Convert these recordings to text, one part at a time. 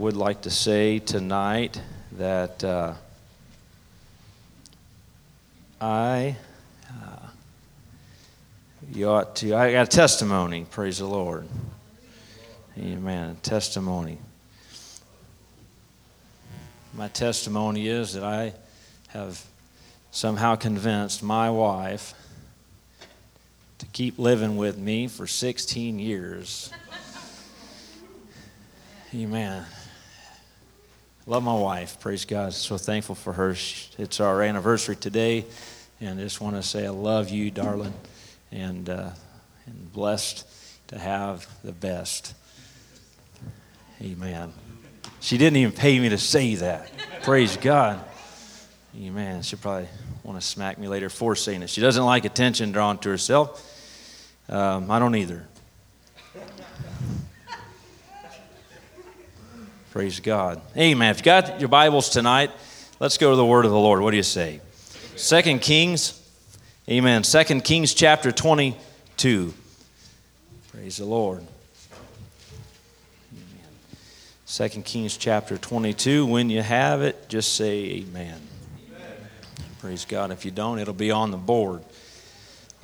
would like to say tonight that uh, I, uh, you ought to, I got a testimony, praise the Lord. Amen. Testimony. My testimony is that I have somehow convinced my wife to keep living with me for 16 years. Amen. Love my wife. Praise God. So thankful for her. It's our anniversary today, and I just want to say I love you, darling, and, uh, and blessed to have the best. Amen. She didn't even pay me to say that. Praise God. Amen. She'll probably want to smack me later for saying it. She doesn't like attention drawn to herself. Um, I don't either. Praise God. Amen. If you got your Bibles tonight, let's go to the word of the Lord. What do you say? Second Kings. Amen. Second Kings chapter 22. Praise the Lord. Second Kings chapter 22. When you have it, just say amen. amen. Praise God. If you don't, it'll be on the board,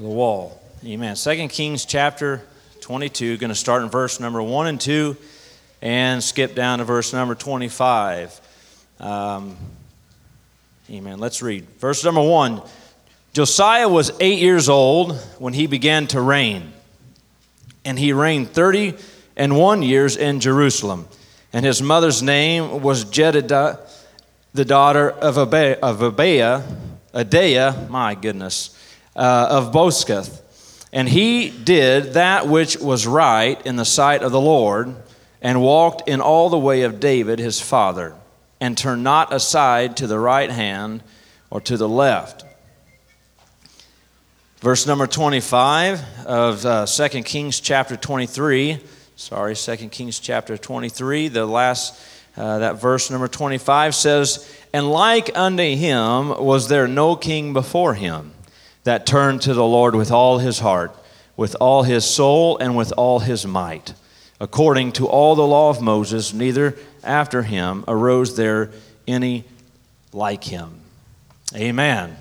the wall. Amen. Second Kings chapter 22. Going to start in verse number 1 and 2 and skip down to verse number 25. Um, amen. Let's read. Verse number 1 Josiah was eight years old when he began to reign, and he reigned 30 and one years in Jerusalem. And his mother's name was Jedidah, the daughter of Abiah, of Adaiah, my goodness, uh, of Boscath. And he did that which was right in the sight of the Lord and walked in all the way of David his father, and turned not aside to the right hand or to the left. Verse number 25 of uh, 2 Kings chapter 23. Sorry, 2 Kings chapter 23, the last, uh, that verse number 25 says, And like unto him was there no king before him that turned to the Lord with all his heart, with all his soul, and with all his might according to all the law of Moses, neither after him arose there any like him. Amen.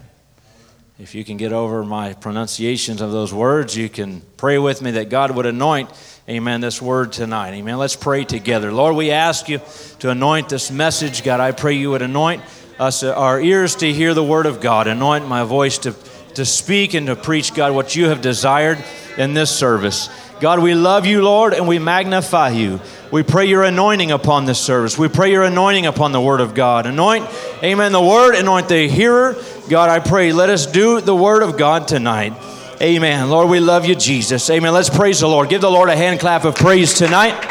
If you can get over my pronunciations of those words, you can pray with me that God would anoint, amen, this word tonight. Amen. Let's pray together. Lord, we ask you to anoint this message. God, I pray you would anoint us, uh, our ears to hear the word of God, anoint my voice to, to speak and to preach, God, what you have desired in this service. God, we love you, Lord, and we magnify you. We pray your anointing upon this service. We pray your anointing upon the Word of God. Anoint, amen, the Word, anoint the hearer. God, I pray, let us do the Word of God tonight. Amen. Lord, we love you, Jesus. Amen. Let's praise the Lord. Give the Lord a hand clap of praise tonight.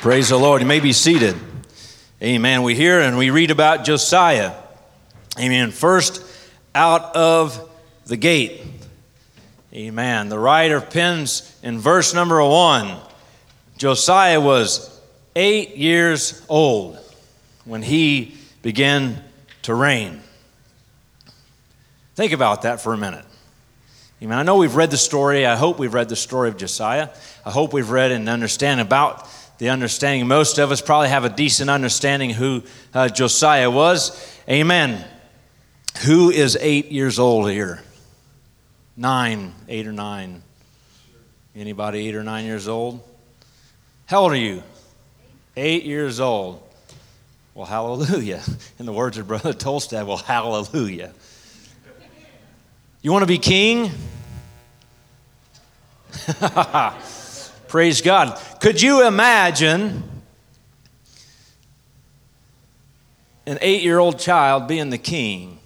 Praise the Lord. You may be seated. Amen. We hear and we read about Josiah. Amen. First out of the gate. Amen. The writer pens in verse number one Josiah was eight years old when he began to reign. Think about that for a minute. Amen. I know we've read the story. I hope we've read the story of Josiah. I hope we've read and understand about the understanding. Most of us probably have a decent understanding who uh, Josiah was. Amen. Who is eight years old here? Nine, eight or nine. Anybody eight or nine years old? How old are you? Eight years old. Well, hallelujah. In the words of Brother Tolstad, well, hallelujah. You want to be king? Praise God. Could you imagine an eight year old child being the king?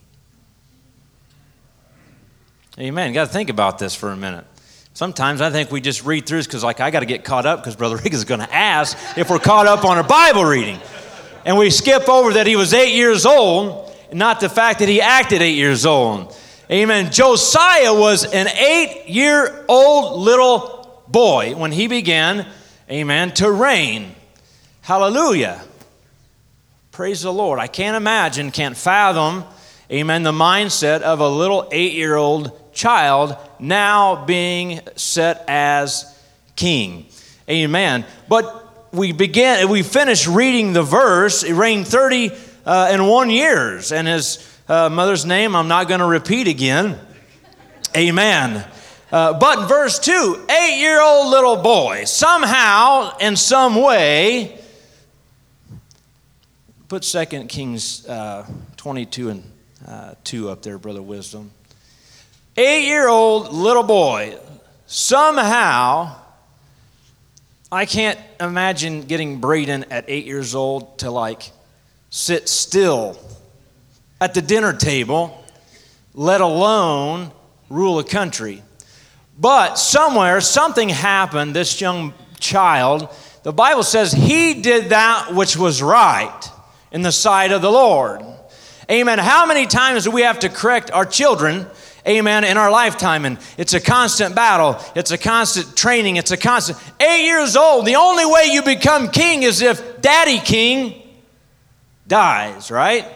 Amen. You got to think about this for a minute. Sometimes I think we just read through this because, like, I got to get caught up because Brother Rick is going to ask if we're caught up on our Bible reading. And we skip over that he was eight years old, not the fact that he acted eight years old. Amen. Josiah was an eight year old little boy when he began, amen, to reign. Hallelujah. Praise the Lord. I can't imagine, can't fathom, Amen. The mindset of a little eight year old child now being set as king. Amen. But we began, we finished reading the verse. He reigned 30 uh, and one years, and his uh, mother's name I'm not going to repeat again. Amen. Uh, but in verse 2, eight year old little boy, somehow, in some way, put 2 Kings uh, 22 and uh, 2 up there, Brother Wisdom. Eight year old little boy, somehow, I can't imagine getting Braden at eight years old to like sit still at the dinner table, let alone rule a country. But somewhere, something happened, this young child, the Bible says he did that which was right in the sight of the Lord. Amen. How many times do we have to correct our children? Amen. In our lifetime. And it's a constant battle. It's a constant training. It's a constant. Eight years old, the only way you become king is if daddy king dies, right?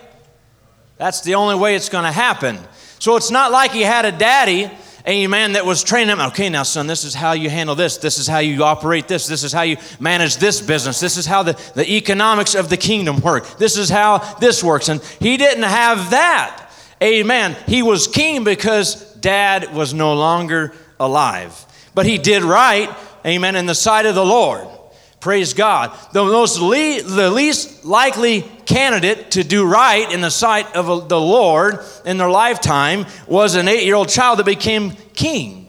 That's the only way it's going to happen. So it's not like he had a daddy amen, that was training him. Okay, now, son, this is how you handle this. This is how you operate this. This is how you manage this business. This is how the, the economics of the kingdom work. This is how this works. And he didn't have that. Amen. He was king because dad was no longer alive. But he did right, amen, in the sight of the Lord. Praise God. The most le- the least likely candidate to do right in the sight of the Lord in their lifetime was an eight year old child that became king.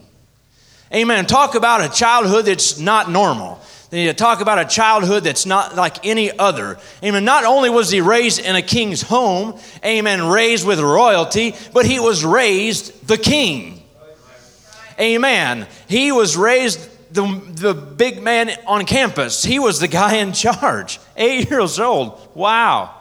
Amen. Talk about a childhood that's not normal. You talk about a childhood that's not like any other. Amen. Not only was he raised in a king's home, amen, raised with royalty, but he was raised the king. Amen. He was raised the, the big man on campus. He was the guy in charge. Eight years old. Wow.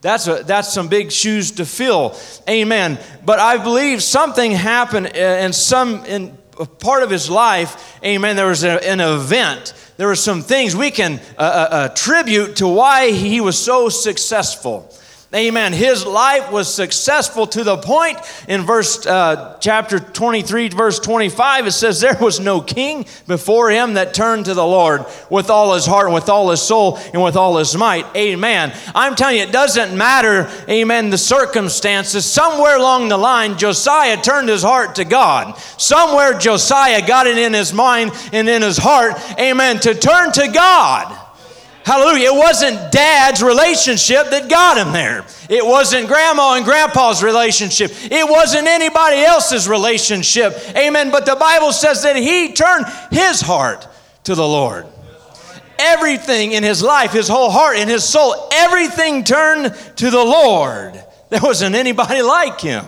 That's, a, that's some big shoes to fill. Amen. But I believe something happened in some in part of his life. Amen. There was a, an event. There were some things we can uh, uh, attribute to why he was so successful. Amen. His life was successful to the point in verse uh, chapter 23, verse 25, it says, There was no king before him that turned to the Lord with all his heart and with all his soul and with all his might. Amen. I'm telling you, it doesn't matter, amen, the circumstances. Somewhere along the line, Josiah turned his heart to God. Somewhere Josiah got it in his mind and in his heart, amen, to turn to God. Hallelujah. It wasn't dad's relationship that got him there. It wasn't grandma and grandpa's relationship. It wasn't anybody else's relationship. Amen. But the Bible says that he turned his heart to the Lord. Everything in his life, his whole heart and his soul, everything turned to the Lord. There wasn't anybody like him.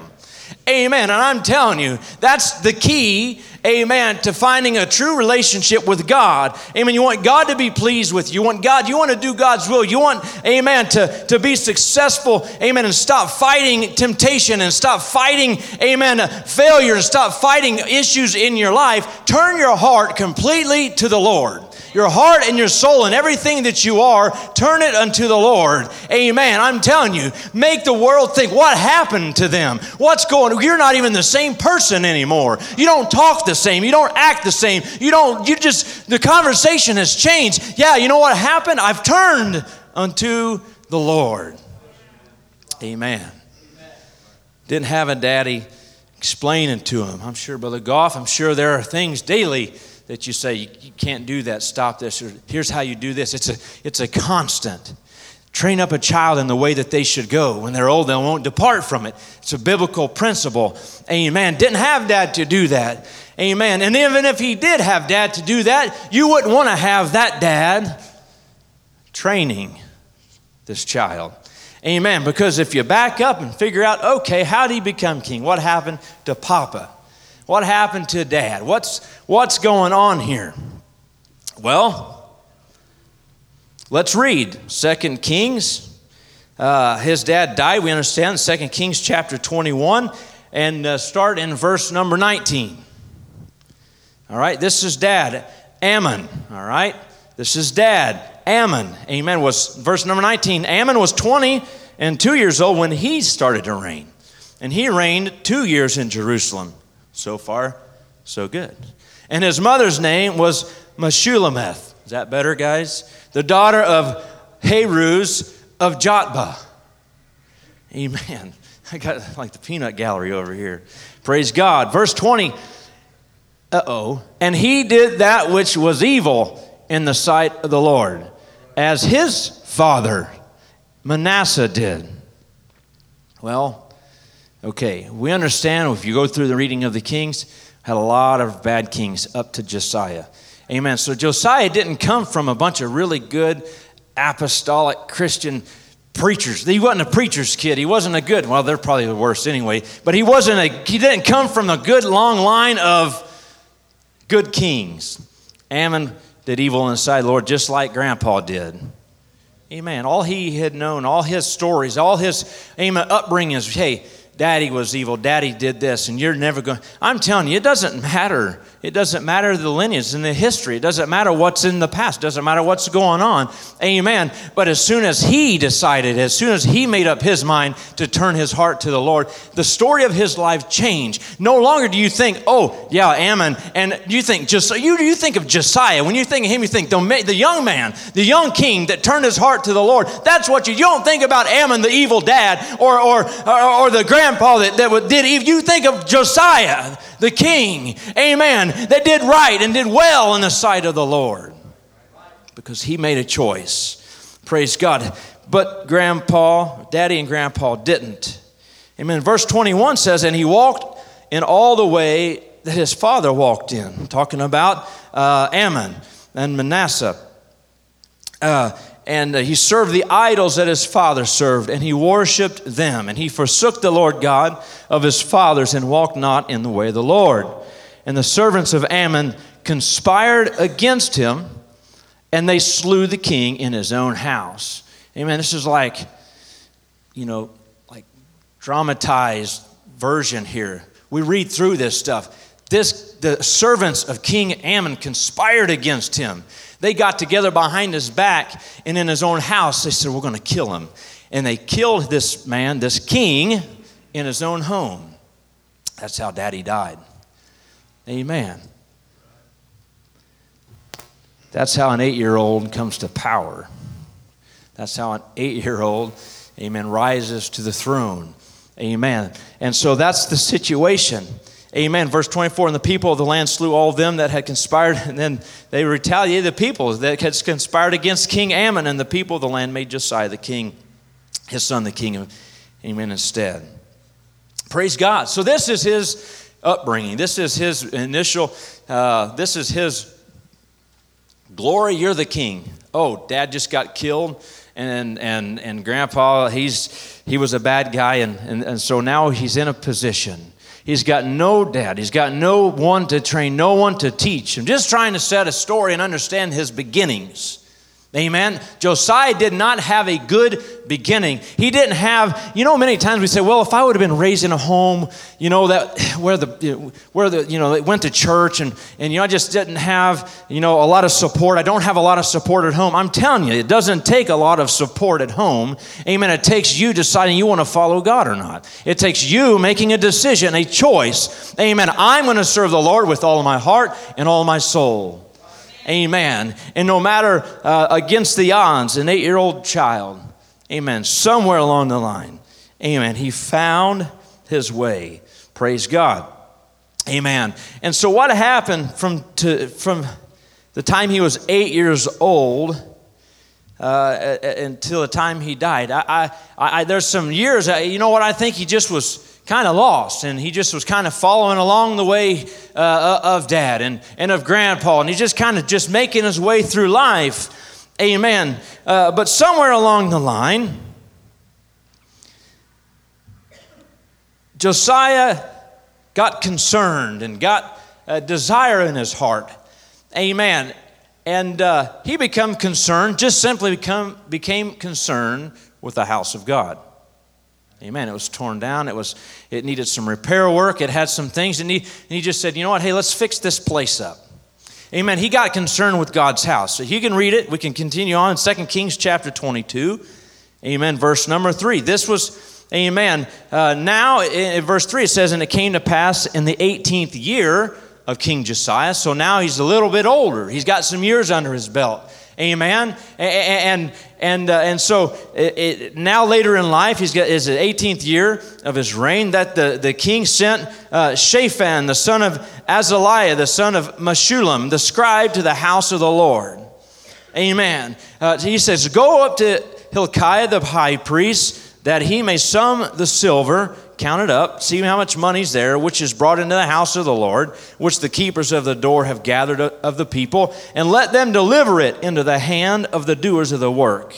Amen. And I'm telling you, that's the key amen, to finding a true relationship with God. Amen. You want God to be pleased with you. You want God, you want to do God's will. You want, amen, to, to be successful, amen, and stop fighting temptation and stop fighting, amen, failure and stop fighting issues in your life. Turn your heart completely to the Lord your heart and your soul and everything that you are, turn it unto the Lord. Amen. I'm telling you, make the world think what happened to them? What's going on? You're not even the same person anymore. You don't talk the same. You don't act the same. You don't, you just, the conversation has changed. Yeah, you know what happened? I've turned unto the Lord. Amen. Didn't have a daddy explaining to him. I'm sure, Brother Goff, I'm sure there are things daily that you say, you can't do that, stop this, or here's how you do this. It's a, it's a constant. Train up a child in the way that they should go. When they're old, they won't depart from it. It's a biblical principle. Amen. Didn't have dad to do that. Amen. And even if he did have dad to do that, you wouldn't want to have that dad training this child. Amen. Because if you back up and figure out, okay, how did he become king? What happened to Papa? What happened to dad? What's, what's going on here? Well, let's read Second Kings. Uh, his dad died, we understand, Second Kings chapter 21, and uh, start in verse number 19. All right, this is dad, Amon. All right, this is dad, Amon. Amen. Was verse number 19. Amon was 20 and two years old when he started to reign. And he reigned two years in Jerusalem. So far, so good. And his mother's name was Meshullemeth. Is that better, guys? The daughter of Haruz of Jotbah. Amen. I got like the peanut gallery over here. Praise God. Verse 20. Uh oh. And he did that which was evil in the sight of the Lord, as his father Manasseh did. Well, okay, we understand if you go through the reading of the kings, had a lot of bad kings up to Josiah. Amen. So Josiah didn't come from a bunch of really good apostolic Christian preachers. He wasn't a preacher's kid. He wasn't a good, well, they're probably the worst anyway, but he wasn't a, he didn't come from a good long line of good kings. Amon did evil inside Lord just like grandpa did. Amen. All he had known, all his stories, all his amen, upbringings, hey, daddy was evil, daddy did this, and you're never going. I'm telling you, it doesn't matter it doesn't matter the lineage and the history. It doesn't matter what's in the past. It doesn't matter what's going on. Amen. But as soon as he decided, as soon as he made up his mind to turn his heart to the Lord, the story of his life changed. No longer do you think, oh, yeah, Amon, and you think just you, you think of Josiah. When you think of him, you think the, the young man, the young king that turned his heart to the Lord. That's what you, you don't think about Amon, the evil dad, or, or, or, or the grandpa that, that did if You think of Josiah, the king. Amen that did right and did well in the sight of the Lord because he made a choice. Praise God. But grandpa, daddy and grandpa didn't. Amen. Verse 21 says, And he walked in all the way that his father walked in, talking about uh, Amon and Manasseh. Uh, and uh, he served the idols that his father served, and he worshiped them. And he forsook the Lord God of his fathers and walked not in the way of the Lord and the servants of Amon conspired against him, and they slew the king in his own house. Amen. This is like, you know, like dramatized version here. We read through this stuff. This, the servants of King Amon conspired against him. They got together behind his back and in his own house. They said, We're going to kill him. And they killed this man, this king, in his own home. That's how daddy died. Amen. That's how an eight year old comes to power. That's how an eight year old, amen, rises to the throne. Amen. And so that's the situation. Amen. Verse 24 And the people of the land slew all them that had conspired, and then they retaliated the people that had conspired against King Amon, and the people of the land made Josiah the king, his son the king. Of Amen. Instead. Praise God. So this is his upbringing. This is his initial, uh, this is his glory, you're the king. Oh, dad just got killed, and, and, and grandpa, he's, he was a bad guy, and, and, and so now he's in a position. He's got no dad. He's got no one to train, no one to teach. I'm just trying to set a story and understand his beginnings. Amen. Josiah did not have a good beginning. He didn't have, you know, many times we say, well, if I would have been raised in a home, you know, that where the where the, you know, they went to church and and you know, I just didn't have, you know, a lot of support. I don't have a lot of support at home. I'm telling you, it doesn't take a lot of support at home. Amen. It takes you deciding you want to follow God or not. It takes you making a decision, a choice. Amen. I'm going to serve the Lord with all my heart and all my soul. Amen. And no matter uh, against the odds, an eight year old child, amen, somewhere along the line, amen, he found his way. Praise God. Amen. And so, what happened from, to, from the time he was eight years old uh, until the time he died? I, I, I, there's some years, you know what? I think he just was kind of lost and he just was kind of following along the way uh, of dad and, and of grandpa and he's just kind of just making his way through life. Amen. Uh, but somewhere along the line josiah got concerned and got a desire in his heart. Amen. And uh, he became concerned just simply become, became concerned with the house of god Amen. It was torn down. It was it needed some repair work. It had some things. And he, and he just said, you know what? Hey, let's fix this place up. Amen. He got concerned with God's house. So you can read it. We can continue on in 2 Kings chapter 22. Amen. Verse number three. This was, amen. Uh, now, in verse three, it says, And it came to pass in the 18th year of King Josiah. So now he's a little bit older. He's got some years under his belt. Amen. And and uh, and so it, it, now later in life, he's got his 18th year of his reign. That the, the king sent uh, Shaphan, the son of Azaliah, the son of Meshullam, the scribe, to the house of the Lord. Amen. Uh, he says, "Go up to Hilkiah the high priest, that he may sum the silver." count it up, see how much money's there, which is brought into the house of the Lord, which the keepers of the door have gathered of the people, and let them deliver it into the hand of the doers of the work.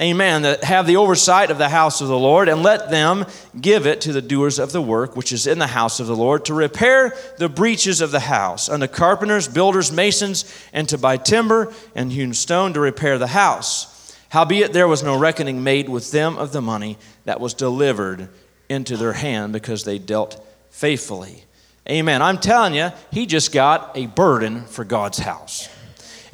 Amen. That have the oversight of the house of the Lord, and let them give it to the doers of the work which is in the house of the Lord to repair the breaches of the house, unto carpenters, builders, masons, and to buy timber and hewn stone to repair the house. Howbeit there was no reckoning made with them of the money that was delivered into their hand because they dealt faithfully. Amen. I'm telling you, he just got a burden for God's house.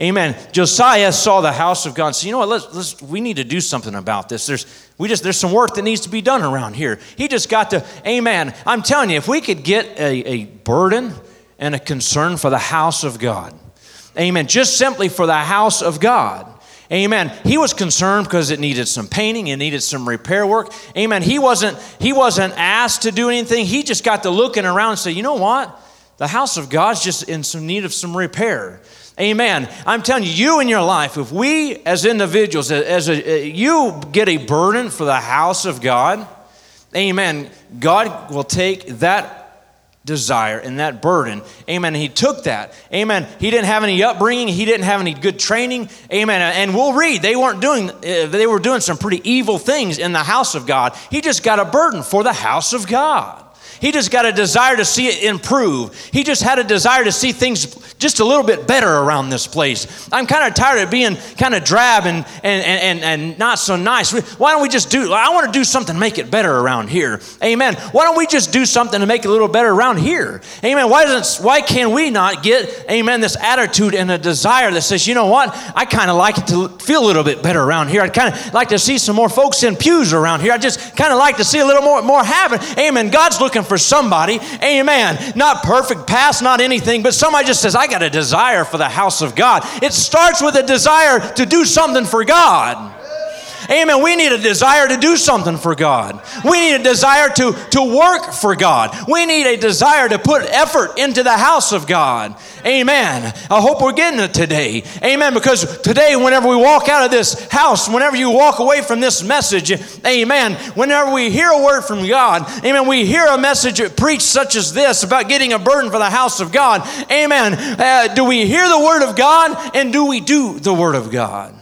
Amen. Josiah saw the house of God said, you know what, let's, let's, we need to do something about this. There's, we just, there's some work that needs to be done around here. He just got to, amen. I'm telling you, if we could get a, a burden and a concern for the house of God, amen, just simply for the house of God, Amen. He was concerned because it needed some painting, it needed some repair work. Amen. He wasn't he wasn't asked to do anything. He just got to looking around and say, "You know what? The house of God's just in some need of some repair." Amen. I'm telling you, you in your life, if we as individuals, as a, you get a burden for the house of God, amen, God will take that desire and that burden. Amen. he took that. Amen. He didn't have any upbringing. He didn't have any good training. Amen. And we'll read they weren't doing uh, they were doing some pretty evil things in the house of God. He just got a burden for the house of God. He just got a desire to see it improve. He just had a desire to see things just a little bit better around this place. I'm kind of tired of being kind of drab and, and, and, and not so nice. Why don't we just do, I want to do something to make it better around here. Amen. Why don't we just do something to make it a little better around here? Amen. Why, doesn't, why can we not get, amen, this attitude and a desire that says, you know what, I kind of like it to feel a little bit better around here. I'd kind of like to see some more folks in pews around here. I just kind of like to see a little more, more happen. Amen. God's looking for for somebody. Amen. Not perfect past, not anything, but somebody just says, I got a desire for the house of God. It starts with a desire to do something for God. Amen. We need a desire to do something for God. We need a desire to, to work for God. We need a desire to put effort into the house of God. Amen. I hope we're getting it today. Amen. Because today, whenever we walk out of this house, whenever you walk away from this message, amen, whenever we hear a word from God, amen, we hear a message preached such as this about getting a burden for the house of God. Amen. Uh, do we hear the word of God and do we do the word of God?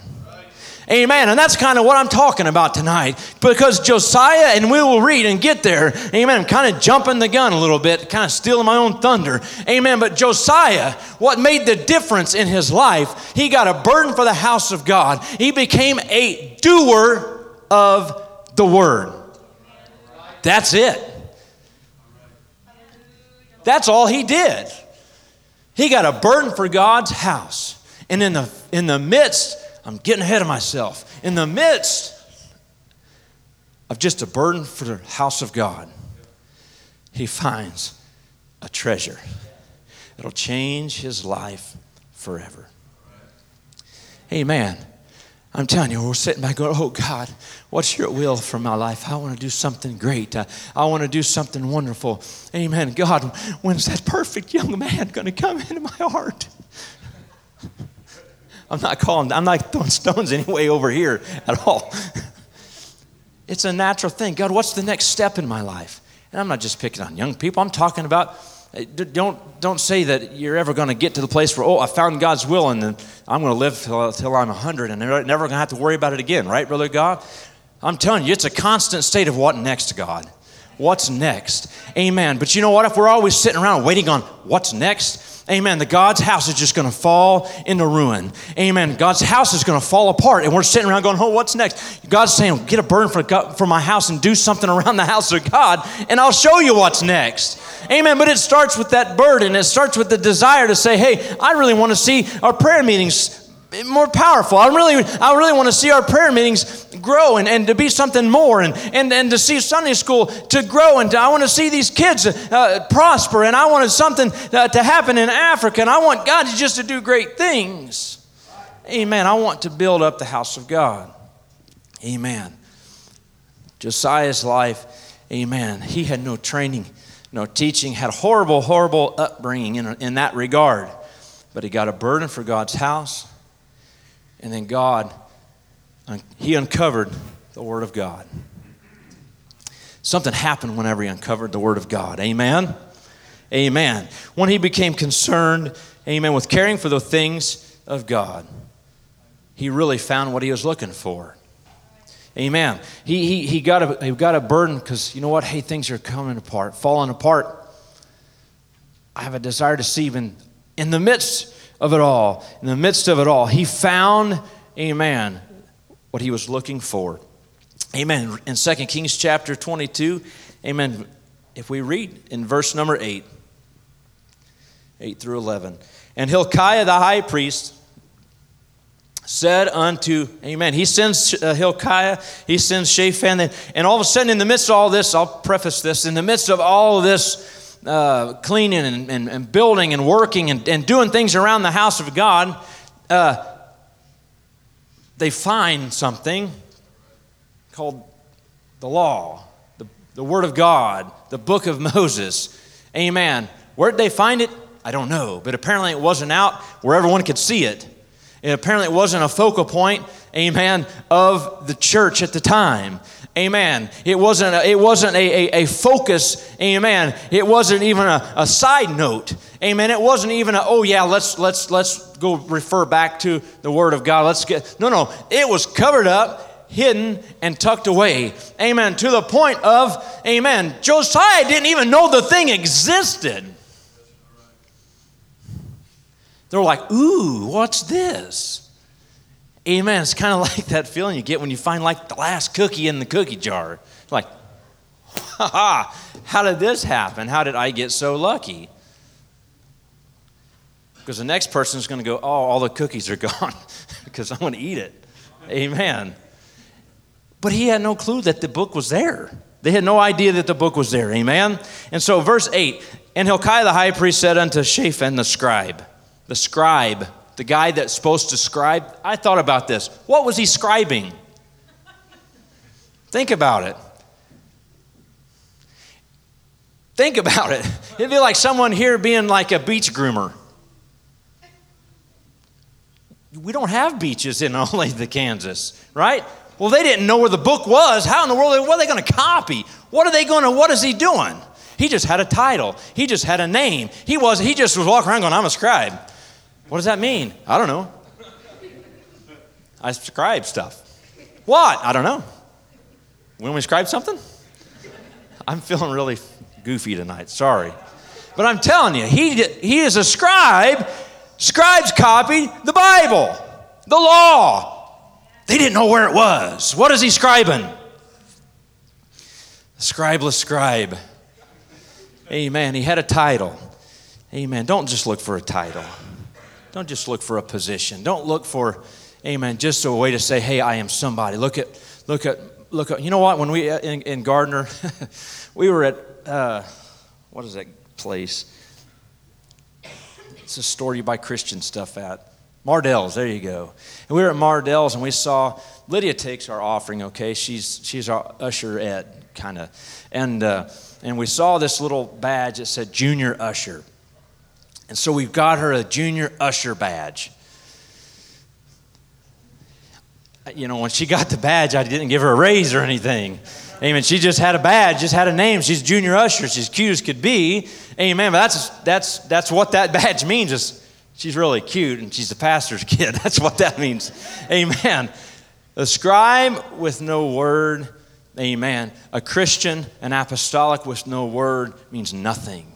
Amen. And that's kind of what I'm talking about tonight because Josiah, and we will read and get there. Amen. I'm kind of jumping the gun a little bit, kind of stealing my own thunder. Amen. But Josiah, what made the difference in his life, he got a burden for the house of God. He became a doer of the word. That's it. That's all he did. He got a burden for God's house. And in the, in the midst I'm getting ahead of myself. In the midst of just a burden for the house of God, he finds a treasure that'll change his life forever. Amen. I'm telling you, we're sitting back going, Oh God, what's your will for my life? I want to do something great. Uh, I, I want to do something wonderful. Amen. God, when's that perfect young man going to come into my heart? I'm not calling, I'm not throwing stones anyway over here at all. it's a natural thing. God, what's the next step in my life? And I'm not just picking on young people, I'm talking about eh, don't, don't say that you're ever going to get to the place where, oh, I found God's will and I'm going to live till, till I'm 100 and never going to have to worry about it again, right, Brother God? I'm telling you, it's a constant state of what next, God? What's next? Amen. But you know what? If we're always sitting around waiting on what's next, Amen. The God's house is just going to fall into ruin. Amen. God's house is going to fall apart, and we're sitting around going, "Oh, what's next?" God's saying, "Get a burden for for my house and do something around the house of God, and I'll show you what's next." Amen. But it starts with that burden. It starts with the desire to say, "Hey, I really want to see our prayer meetings more powerful. I really, I really want to see our prayer meetings grow and, and to be something more and, and, and to see Sunday school to grow. And to, I want to see these kids uh, prosper. And I wanted something uh, to happen in Africa. And I want God just to do great things. Amen. I want to build up the house of God. Amen. Josiah's life, amen. He had no training, no teaching, had horrible, horrible upbringing in, in that regard. But he got a burden for God's house and then God, he uncovered the Word of God. Something happened whenever he uncovered the Word of God. Amen? Amen. When he became concerned, amen, with caring for the things of God, he really found what he was looking for. Amen. He, he, he, got, a, he got a burden because, you know what? Hey, things are coming apart, falling apart. I have a desire to see even in the midst of it all, in the midst of it all, he found, amen, what he was looking for. Amen. In 2 Kings chapter 22, amen, if we read in verse number 8, 8 through 11, and Hilkiah the high priest said unto, Amen. He sends uh, Hilkiah, he sends Shaphan, and, all of a sudden, in the midst of all this, I'll preface this, in the midst of all of this, uh, cleaning and, and, and, building and working and, and doing things around the house of God, uh, they find something called the law, the, the Word of God, the book of Moses. Amen. Where did they find it? I don't know, but apparently it wasn't out where everyone could see it. And apparently it wasn't a focal point, amen, of the church at the time. Amen. It wasn't a, it wasn't a, a, a, focus. Amen. It wasn't even a, a side note. Amen. It wasn't even a, oh yeah, let's let's let's go refer back to the word of God. Let's get no no. It was covered up, hidden, and tucked away. Amen. To the point of, Amen. Josiah didn't even know the thing existed. They were like, ooh, what's this? Amen. It's kind of like that feeling you get when you find like the last cookie in the cookie jar. Like, ha ha, how did this happen? How did I get so lucky? Because the next person is going to go, oh, all the cookies are gone because I'm going to eat it. Amen. But he had no clue that the book was there. They had no idea that the book was there. Amen. And so, verse 8 And Hilkiah the high priest said unto Shaphan the scribe, the scribe, the guy that's supposed to scribe, I thought about this. What was he scribing? Think about it. Think about it. It'd be like someone here being like a beach groomer. We don't have beaches in Olathe, Kansas, right? Well, they didn't know where the book was. How in the world? What are they going to copy? What are they going to? What is he doing? He just had a title. He just had a name. He was. He just was walking around going, "I'm a scribe." What does that mean? I don't know. I scribe stuff. What? I don't know. When we scribe something? I'm feeling really goofy tonight. Sorry. But I'm telling you, he, he is a scribe. Scribes copied the Bible, the law. They didn't know where it was. What is he scribing? The scribeless scribe. Amen. He had a title. Amen. Don't just look for a title. Don't just look for a position. Don't look for, amen, just a way to say, hey, I am somebody. Look at, look at, look at, you know what? When we, uh, in, in Gardner, we were at, uh, what is that place? It's a store you buy Christian stuff at. Mardel's, there you go. And we were at Mardel's and we saw Lydia takes our offering, okay? She's, she's our usher at kind of. And, uh, and we saw this little badge that said junior usher. And so we've got her a junior usher badge. You know, when she got the badge, I didn't give her a raise or anything. Amen. She just had a badge, just had a name. She's junior usher. She's cute as could be. Amen. But that's that's that's what that badge means. Is she's really cute and she's the pastor's kid. That's what that means. Amen. A scribe with no word. Amen. A Christian, an apostolic with no word means nothing.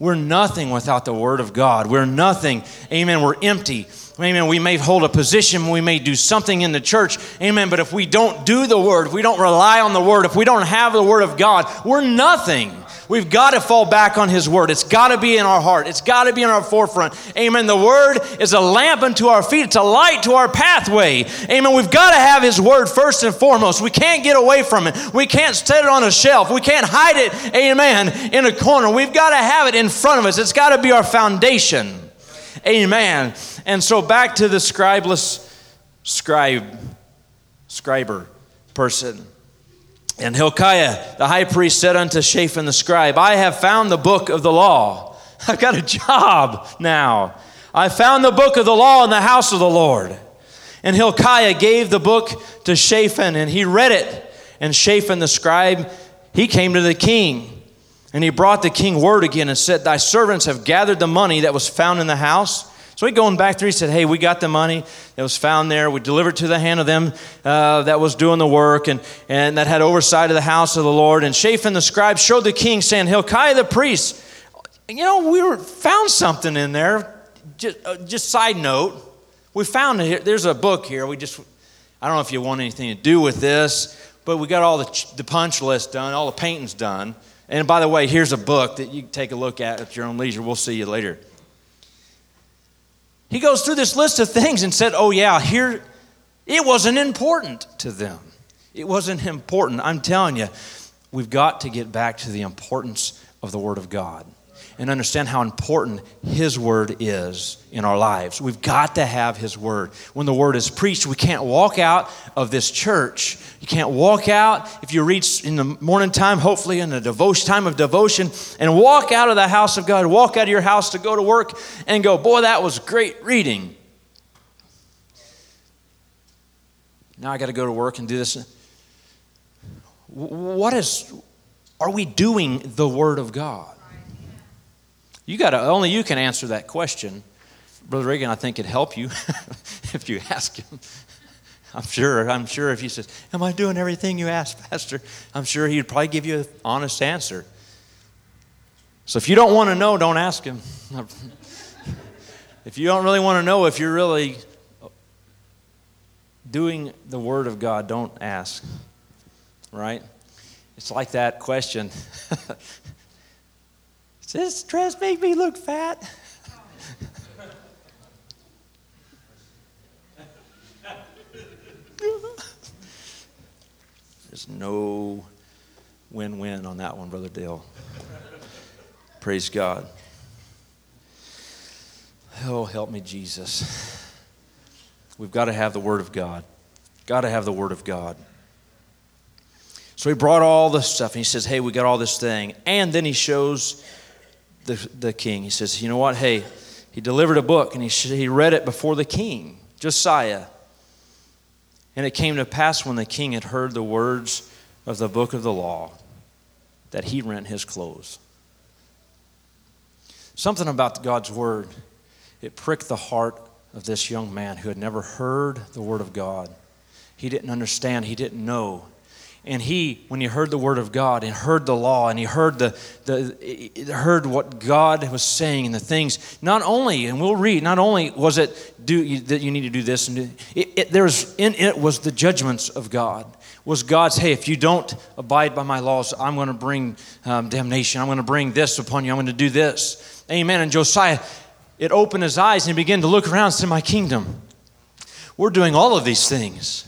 We're nothing without the Word of God. We're nothing. Amen. We're empty. Amen. We may hold a position, we may do something in the church. Amen. But if we don't do the Word, if we don't rely on the Word, if we don't have the Word of God, we're nothing. We've got to fall back on His Word. It's got to be in our heart, it's got to be in our forefront. Amen. The Word is a lamp unto our feet, it's a light to our pathway. Amen. We've got to have His Word first and foremost. We can't get away from it. We can't set it on a shelf. We can't hide it, amen, in a corner. We've got to have it in front of us. It's got to be our foundation. Amen. And so back to the scribeless scribe, scriber person. And Hilkiah, the high priest, said unto Shaphan the scribe, I have found the book of the law. I've got a job now. I found the book of the law in the house of the Lord. And Hilkiah gave the book to Shaphan, and he read it. And Shaphan the scribe, he came to the king. And he brought the king word again and said, Thy servants have gathered the money that was found in the house so he going back there, he said, Hey, we got the money that was found there. We delivered to the hand of them uh, that was doing the work and, and that had oversight of the house of the Lord. And Shaphan the scribe showed the king, saying, Hilkiah the priest, you know, we were, found something in there. Just, uh, just side note, we found it. There's a book here. We just, I don't know if you want anything to do with this, but we got all the, the punch list done, all the painting's done. And by the way, here's a book that you can take a look at at your own leisure. We'll see you later. He goes through this list of things and said, Oh, yeah, here, it wasn't important to them. It wasn't important. I'm telling you, we've got to get back to the importance of the Word of God and understand how important His Word is in our lives. We've got to have His Word. When the Word is preached, we can't walk out of this church. You can't walk out if you read in the morning time, hopefully in a devotion time of devotion, and walk out of the house of God, walk out of your house to go to work and go, boy, that was great reading. Now I got to go to work and do this. What is, are we doing the Word of God? You got to, only you can answer that question. Brother Reagan, I think it'd help you if you ask him. I'm sure, I'm sure if he says, Am I doing everything you ask, Pastor? I'm sure he'd probably give you an honest answer. So if you don't want to know, don't ask him. if you don't really want to know if you're really doing the Word of God, don't ask. Right? It's like that question Does this dress make me look fat? There's no win win on that one, Brother Dale. Praise God. Oh, help me, Jesus. We've got to have the Word of God. Got to have the Word of God. So he brought all this stuff and he says, Hey, we got all this thing. And then he shows the, the king. He says, You know what? Hey, he delivered a book and he, he read it before the king, Josiah. And it came to pass when the king had heard the words of the book of the law that he rent his clothes. Something about God's word, it pricked the heart of this young man who had never heard the word of God. He didn't understand, he didn't know. And he, when he heard the word of God and heard the law and he heard, the, the, heard what God was saying and the things, not only, and we'll read, not only was it do, that you need to do this, and do, it, it, there was, in it was the judgments of God. Was God's, hey, if you don't abide by my laws, I'm going to bring um, damnation. I'm going to bring this upon you. I'm going to do this. Amen. And Josiah, it opened his eyes and he began to look around and say, My kingdom, we're doing all of these things.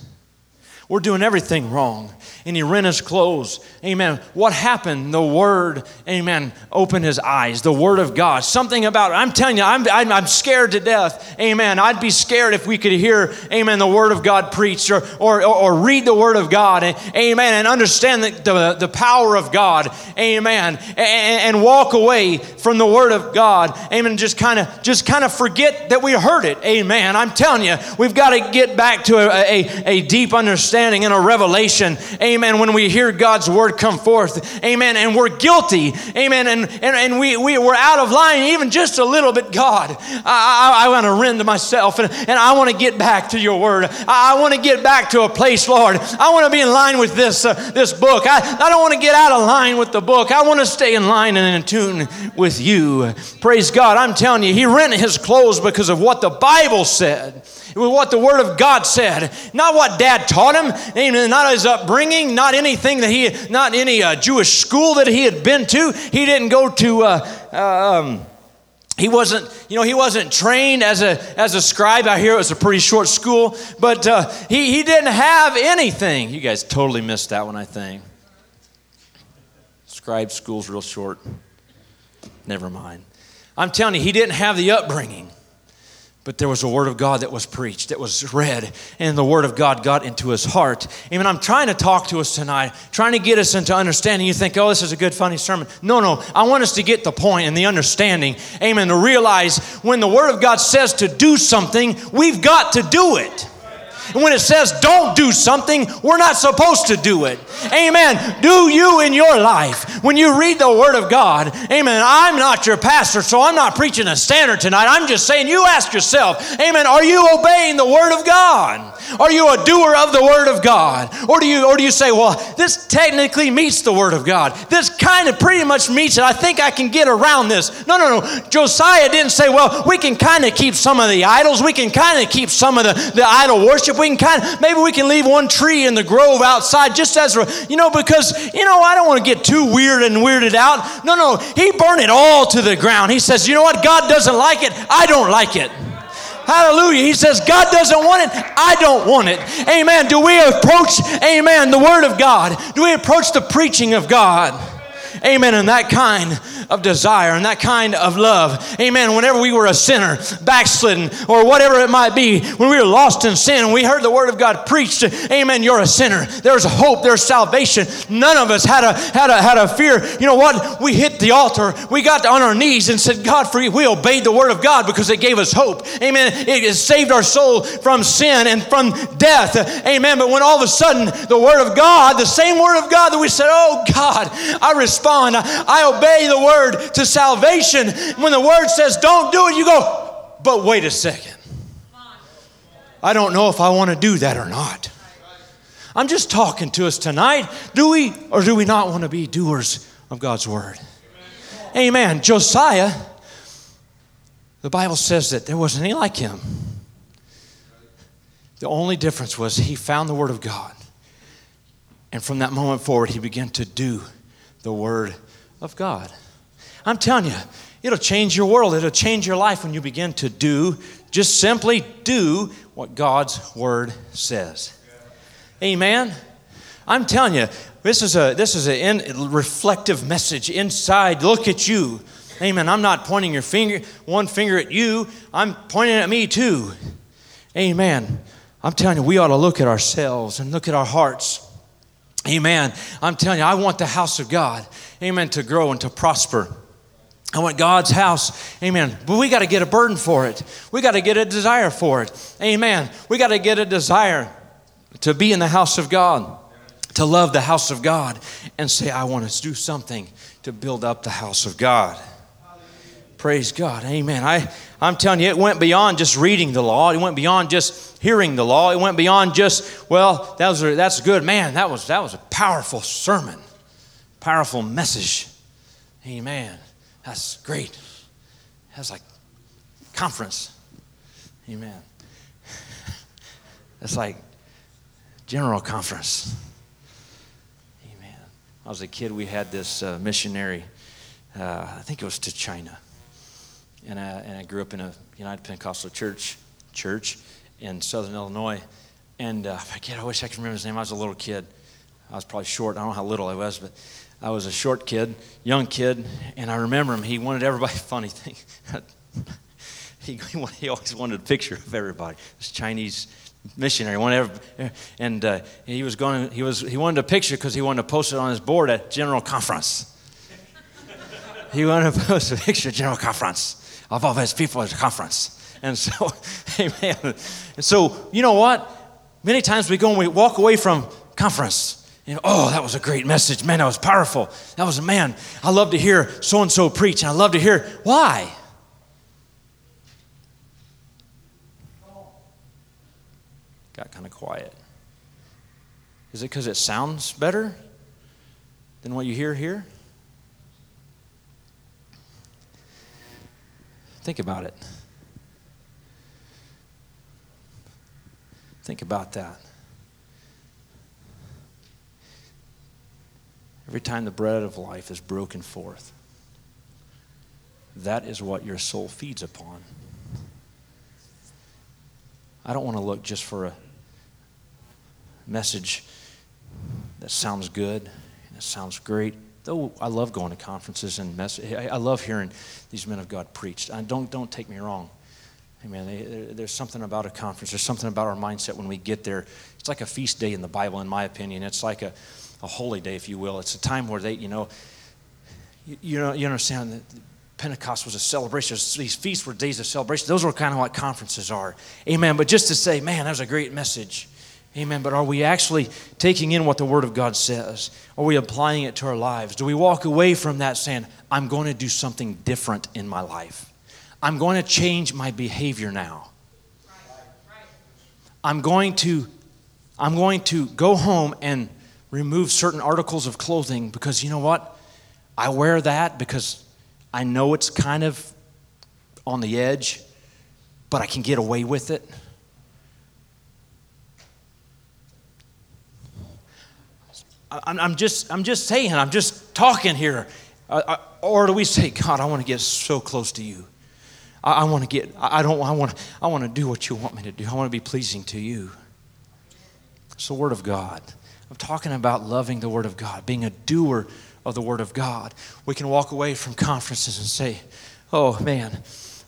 We're doing everything wrong and he rent his clothes. Amen. What happened? The word, amen, opened his eyes. The word of God. Something about, I'm telling you, I'm, I'm, I'm, scared to death. Amen. I'd be scared if we could hear, amen, the word of God preached or, or, or, read the word of God. Amen. And understand the, the, the power of God. Amen. And, and walk away from the word of God. Amen. Just kind of, just kind of forget that we heard it. Amen. I'm telling you, we've got to get back to a, a, a deep understanding and a revelation. Amen amen, when we hear God's word come forth, amen, and we're guilty, amen, and, and, and we, we, we're out of line even just a little bit, God, I, I, I want to rend myself and, and I want to get back to your word. I, I want to get back to a place, Lord. I want to be in line with this, uh, this book. I, I don't want to get out of line with the book. I want to stay in line and in tune with you. Praise God. I'm telling you, he rent his clothes because of what the Bible said. It was what the Word of God said, not what Dad taught him, not his upbringing, not anything that he, not any uh, Jewish school that he had been to. He didn't go to. Uh, um, he wasn't, you know, he wasn't trained as a as a scribe. I hear it was a pretty short school, but uh, he he didn't have anything. You guys totally missed that one, I think. Scribe school's real short. Never mind. I'm telling you, he didn't have the upbringing. But there was a word of God that was preached, that was read, and the word of God got into his heart. Amen. I'm trying to talk to us tonight, trying to get us into understanding. You think, oh, this is a good, funny sermon. No, no. I want us to get the point and the understanding. Amen. To realize when the word of God says to do something, we've got to do it. And when it says don't do something, we're not supposed to do it. Amen. Do you in your life. When you read the Word of God, amen. I'm not your pastor, so I'm not preaching a standard tonight. I'm just saying you ask yourself, amen, are you obeying the Word of God? Are you a doer of the Word of God? Or do you, or do you say, well, this technically meets the Word of God? This kind of pretty much meets it. I think I can get around this. No, no, no. Josiah didn't say, well, we can kind of keep some of the idols. We can kind of keep some of the, the idol worship. We can kind of, maybe we can leave one tree in the grove outside just as, a, you know, because, you know, I don't want to get too weird and weirded out. No, no. He burned it all to the ground. He says, you know what? God doesn't like it. I don't like it. Hallelujah. He says, God doesn't want it. I don't want it. Amen. Do we approach, amen, the Word of God? Do we approach the preaching of God? Amen. And that kind of desire and that kind of love. Amen. Whenever we were a sinner, backslidden, or whatever it might be, when we were lost in sin, we heard the word of God preached. Amen. You're a sinner. There's hope. There's salvation. None of us had a had a had a fear. You know what? We hit the altar. We got on our knees and said, God, for you. We obeyed the word of God because it gave us hope. Amen. It saved our soul from sin and from death. Amen. But when all of a sudden the word of God, the same word of God that we said, Oh God, I respond. I obey the word word to salvation. When the word says don't do it, you go, but wait a second. I don't know if I want to do that or not. I'm just talking to us tonight. Do we or do we not want to be doers of God's word? Amen. Josiah, the Bible says that there wasn't any like him. The only difference was he found the word of God. And from that moment forward, he began to do the word of God. I'm telling you, it'll change your world. It'll change your life when you begin to do, just simply do what God's word says. Amen. I'm telling you, this is a this is a in, reflective message inside. Look at you. Amen. I'm not pointing your finger, one finger at you. I'm pointing at me too. Amen. I'm telling you, we ought to look at ourselves and look at our hearts. Amen. I'm telling you, I want the house of God, amen, to grow and to prosper. I want God's house. Amen. But we got to get a burden for it. We got to get a desire for it. Amen. We got to get a desire to be in the house of God, to love the house of God, and say, I want to do something to build up the house of God. Praise God. Amen. I, I'm telling you, it went beyond just reading the law. It went beyond just hearing the law. It went beyond just, well, that was, that's good. Man, that was, that was a powerful sermon, powerful message. Amen. That's great. That's like conference. Amen. It's like general conference. Amen. I was a kid, we had this uh, missionary, uh, I think it was to China. And I, and I grew up in a United Pentecostal church, church in southern Illinois. And uh, I wish I could remember his name. I was a little kid. I was probably short. I don't know how little I was, but I was a short kid, young kid, and I remember him. He wanted everybody, funny thing, he, he always wanted a picture of everybody. This Chinese missionary, wanted and uh, he was going. He was he wanted a picture because he wanted to post it on his board at general conference. he wanted to post a picture at general conference of all his people at a conference. And so, amen. And so, you know what? Many times we go and we walk away from conference you know, oh, that was a great message. Man, that was powerful. That was a man. I love to hear so and so preach, and I love to hear why. Got kind of quiet. Is it because it sounds better than what you hear here? Think about it. Think about that. Every time the bread of life is broken forth, that is what your soul feeds upon. I don't want to look just for a message that sounds good and it sounds great. Though I love going to conferences and mess- I love hearing these men of God preach. I don't don't take me wrong. Amen. There's something about a conference. There's something about our mindset when we get there. It's like a feast day in the Bible, in my opinion. It's like a, a holy day, if you will. It's a time where they, you know, you, you know, you understand that Pentecost was a celebration. These feasts were days of celebration. Those were kind of what conferences are. Amen. But just to say, man, that was a great message. Amen. But are we actually taking in what the Word of God says? Are we applying it to our lives? Do we walk away from that saying, I'm going to do something different in my life? I'm going to change my behavior now. I'm going to I'm going to go home and remove certain articles of clothing because you know what? I wear that because I know it's kind of on the edge, but I can get away with it. I'm just, I'm just saying, I'm just talking here. Uh, or do we say, God, I want to get so close to you? I, I want to get, I don't, I want, I want to do what you want me to do. I want to be pleasing to you. It's the Word of God. I'm talking about loving the Word of God, being a doer of the Word of God. We can walk away from conferences and say, oh man,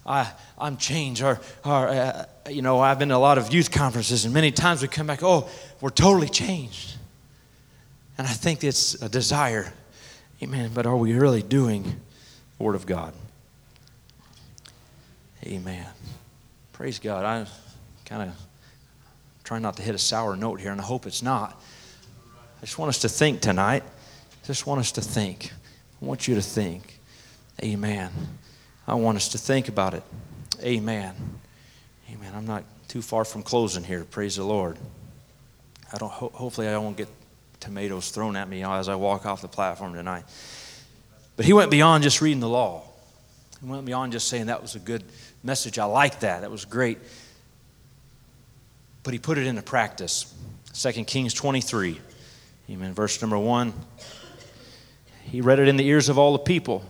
I, I'm changed. Or, or uh, you know, I've been to a lot of youth conferences, and many times we come back, oh, we're totally changed. And I think it's a desire. Amen. But are we really doing the Word of God? Amen. Praise God. I'm kind of trying not to hit a sour note here, and I hope it's not. I just want us to think tonight. I just want us to think. I want you to think. Amen. I want us to think about it. Amen. Amen. I'm not too far from closing here. Praise the Lord. I don't. Ho- hopefully, I won't get tomatoes thrown at me as I walk off the platform tonight. But he went beyond just reading the law. He went beyond just saying that was a good message. I like that. That was great. But he put it into practice. 2 Kings 23. Amen. Verse number 1. He read it in the ears of all the people.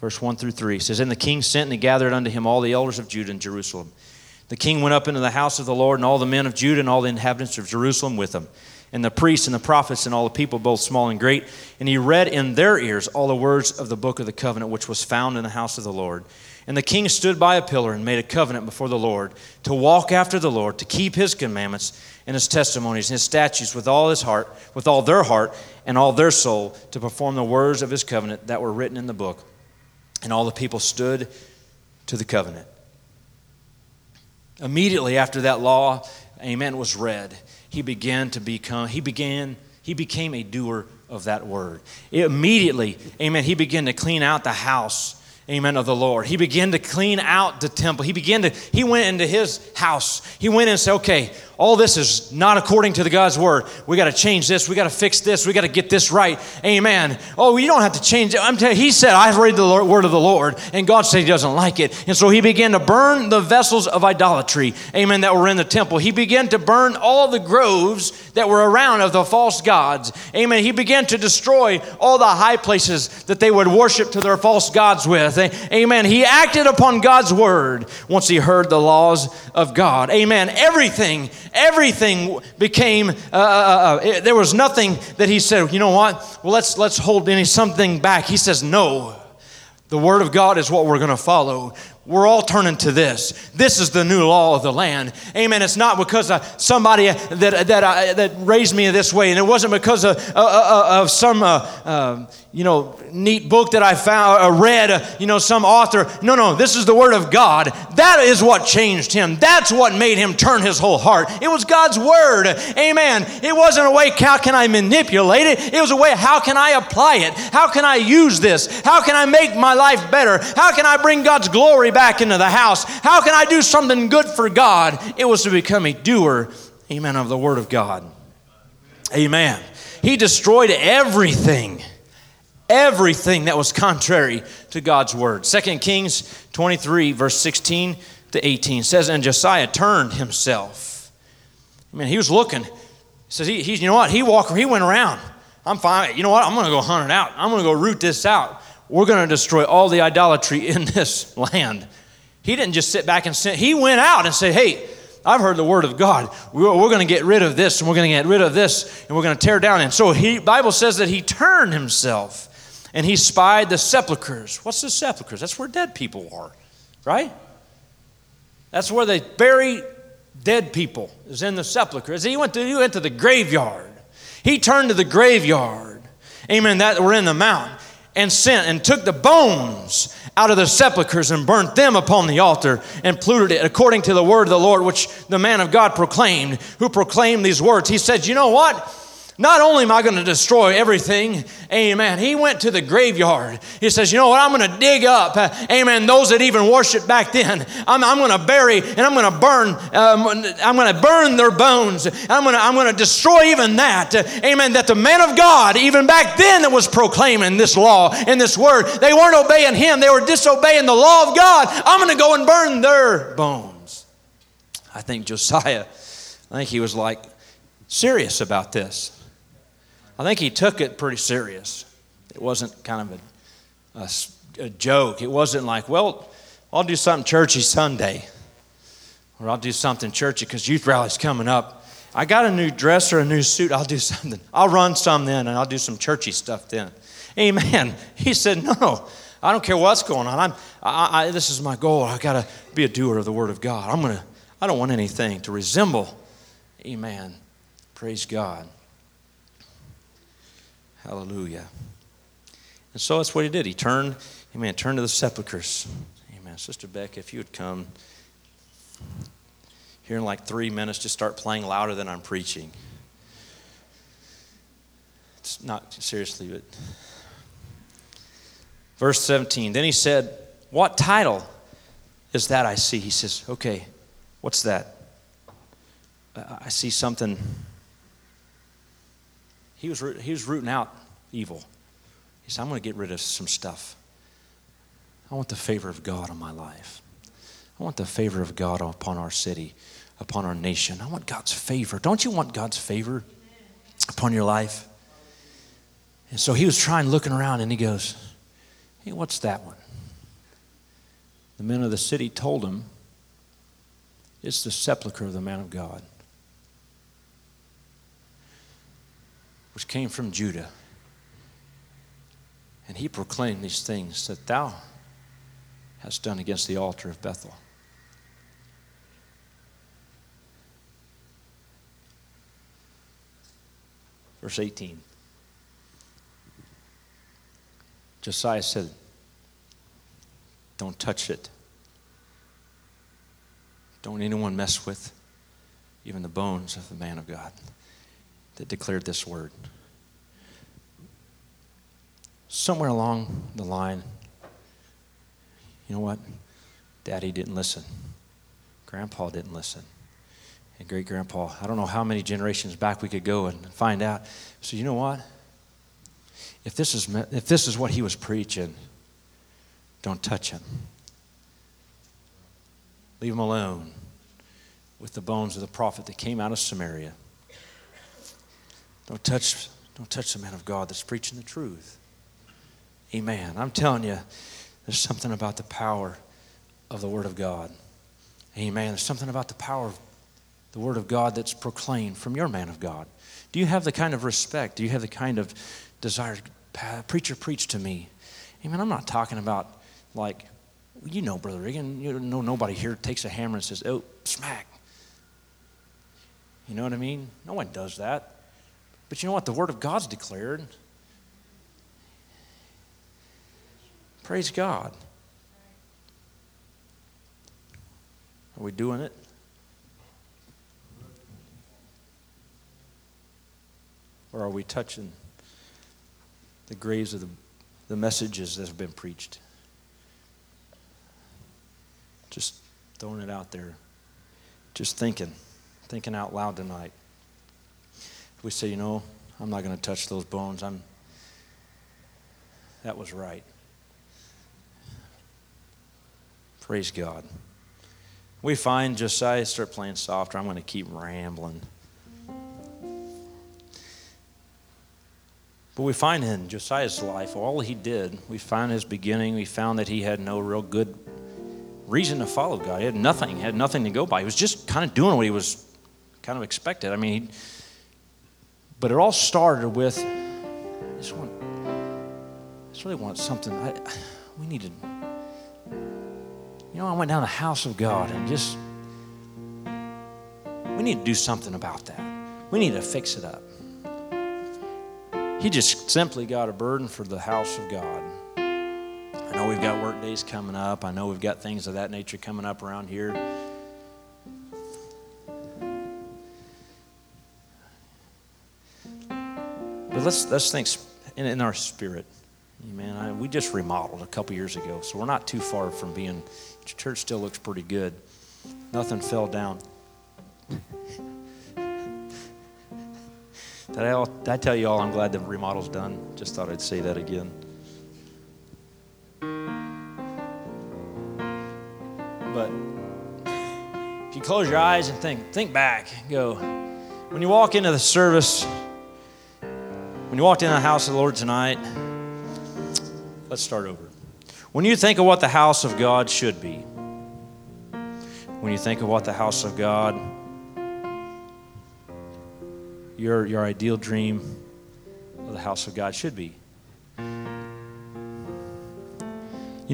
Verse 1 through 3 says, And the king sent and he gathered unto him all the elders of Judah and Jerusalem. The king went up into the house of the Lord, and all the men of Judah and all the inhabitants of Jerusalem with him and the priests and the prophets and all the people, both small and great. And he read in their ears all the words of the book of the covenant, which was found in the house of the Lord. And the king stood by a pillar and made a covenant before the Lord to walk after the Lord, to keep his commandments and his testimonies and his statutes with all his heart, with all their heart and all their soul, to perform the words of his covenant that were written in the book. And all the people stood to the covenant. Immediately after that law, amen, was read, he began to become, he began, he became a doer of that word. Immediately, amen, he began to clean out the house amen, of the Lord. He began to clean out the temple. He began to, he went into his house. He went and said, okay, all this is not according to the God's word. We got to change this. We got to fix this. We got to get this right. Amen. Oh, you don't have to change it. I'm telling he said, I have read the Lord, word of the Lord, and God said he doesn't like it. And so he began to burn the vessels of idolatry, amen, that were in the temple. He began to burn all the groves that were around of the false gods. Amen. He began to destroy all the high places that they would worship to their false gods with. Amen. He acted upon God's word once he heard the laws of God. Amen. Everything, everything became, uh, uh, uh, uh there was nothing that he said, you know what? Well, let's, let's hold any something back. He says, no. The word of God is what we're going to follow we're all turning to this. This is the new law of the land. Amen. It's not because of somebody that, that, I, that raised me this way, and it wasn't because of, uh, uh, uh of some, uh, um, you know, neat book that I found, uh, read, uh, you know, some author. No, no, this is the Word of God. That is what changed him. That's what made him turn his whole heart. It was God's Word. Amen. It wasn't a way, how can I manipulate it? It was a way, how can I apply it? How can I use this? How can I make my life better? How can I bring God's glory back into the house. How can I do something good for God? It was to become a doer, amen, of the Word of God. Amen. He destroyed everything, everything that was contrary to God's Word. 2 Kings 23, verse 16 to 18 says, And Josiah turned himself I mean, he was looking. He says, he, he, you know what? He walked, he went around. I'm fine. You know what? I'm going to go hunt it out. I'm going to go root this out. We're going to destroy all the idolatry in this land. He didn't just sit back and sit. He went out and said, hey, I've heard the word of God. We're, we're going to get rid of this and we're going to get rid of this and we're going to tear down. And so he Bible says that he turned himself and he spied the sepulchres. What's the sepulchres? That's where dead people are, right? That's where they bury dead people, is in the sepulchres. He went to, he went to the graveyard. He turned to the graveyard, amen, that were in the mountain, and sent and took the bones out of the sepulchres and burnt them upon the altar and polluted it according to the word of the Lord, which the man of God proclaimed, who proclaimed these words. He said, You know what? Not only am I going to destroy everything, amen. He went to the graveyard. He says, You know what? I'm going to dig up, uh, amen, those that even worshiped back then. I'm, I'm going to bury and I'm going to burn, um, I'm going to burn their bones. I'm going to, I'm going to destroy even that, uh, amen. That the man of God, even back then, that was proclaiming this law and this word, they weren't obeying him, they were disobeying the law of God. I'm going to go and burn their bones. I think Josiah, I think he was like serious about this. I think he took it pretty serious. It wasn't kind of a, a, a joke. It wasn't like, well, I'll do something churchy Sunday, or I'll do something churchy because youth rally's coming up. I got a new dress or a new suit. I'll do something. I'll run some then, and I'll do some churchy stuff then. Amen. He said, no. I don't care what's going on. I'm, I, I, this is my goal. I've got to be a doer of the Word of God. I'm gonna. I don't want anything to resemble. Amen. Praise God. Hallelujah. And so that's what he did. He turned, amen, turned to the sepulchres. Amen. Sister Beck, if you would come here in like three minutes, just start playing louder than I'm preaching. It's not seriously, but. Verse 17. Then he said, What title is that I see? He says, Okay, what's that? I see something he was, he was rooting out evil. He said, I'm going to get rid of some stuff. I want the favor of God on my life. I want the favor of God upon our city, upon our nation. I want God's favor. Don't you want God's favor upon your life? And so he was trying, looking around, and he goes, Hey, what's that one? The men of the city told him, It's the sepulchre of the man of God. Which came from Judah. And he proclaimed these things that thou hast done against the altar of Bethel. Verse 18. Josiah said, Don't touch it. Don't anyone mess with even the bones of the man of God that declared this word. Somewhere along the line, you know what? Daddy didn't listen. Grandpa didn't listen. And great grandpa, I don't know how many generations back we could go and find out. So, you know what? If this is, if this is what he was preaching, don't touch him. Leave him alone with the bones of the prophet that came out of Samaria. Don't touch, don't touch the man of God that's preaching the truth. Amen. I'm telling you, there's something about the power of the Word of God. Amen. There's something about the power of the Word of God that's proclaimed from your man of God. Do you have the kind of respect? Do you have the kind of desire? Preacher, preach to me. Amen. I'm not talking about like, you know, Brother Reagan, you know, nobody here takes a hammer and says, oh, smack. You know what I mean? No one does that. But you know what? The Word of God's declared. Praise God. Are we doing it? Or are we touching the graves of the, the messages that have been preached? Just throwing it out there. Just thinking, thinking out loud tonight we say, you know, I'm not going to touch those bones. I'm that was right. Praise God. We find Josiah start playing softer. I'm going to keep rambling. But we find in Josiah's life, all he did, we find his beginning, we found that he had no real good reason to follow God. He had nothing, had nothing to go by. He was just kind of doing what he was kind of expected. I mean, he but it all started with, I just want, I just really want something. I, we to. you know, I went down to the house of God and just, we need to do something about that. We need to fix it up. He just simply got a burden for the house of God. I know we've got work days coming up. I know we've got things of that nature coming up around here. Let's, let's think in, in our spirit. Man, I, we just remodeled a couple years ago, so we're not too far from being, church still looks pretty good. Nothing fell down. Did I, all, did I tell you all I'm glad the remodel's done? Just thought I'd say that again. But if you close your eyes and think, think back, go. When you walk into the service, when you walked into the house of the Lord tonight, let's start over. When you think of what the house of God should be, when you think of what the house of God your, your ideal dream of the house of God should be. You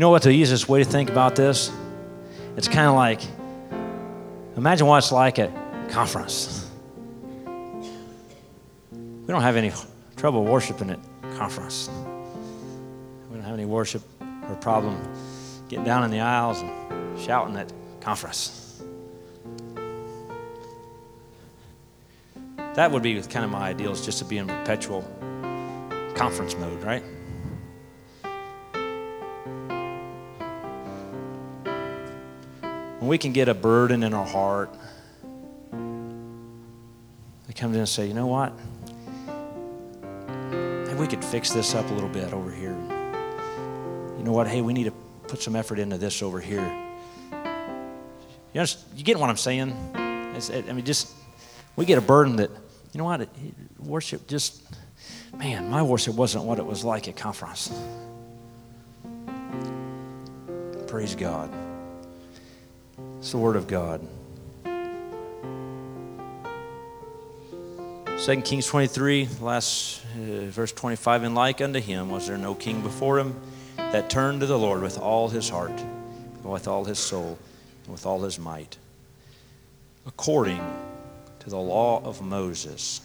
know what the easiest way to think about this? It's kind of like imagine what it's like at a conference. We don't have any trouble worshiping at conference. We don't have any worship or problem getting down in the aisles and shouting at conference. That would be kind of my ideal, is just to be in perpetual conference mode, right? When we can get a burden in our heart, they come in and say, you know what? We could fix this up a little bit over here. You know what? Hey, we need to put some effort into this over here. You, you get what I'm saying? It's, I mean, just we get a burden that, you know what, worship just, man, my worship wasn't what it was like at conference. Praise God. It's the Word of God. 2 Kings 23, last uh, verse 25, and like unto him was there no king before him that turned to the Lord with all his heart, with all his soul, and with all his might, according to the law of Moses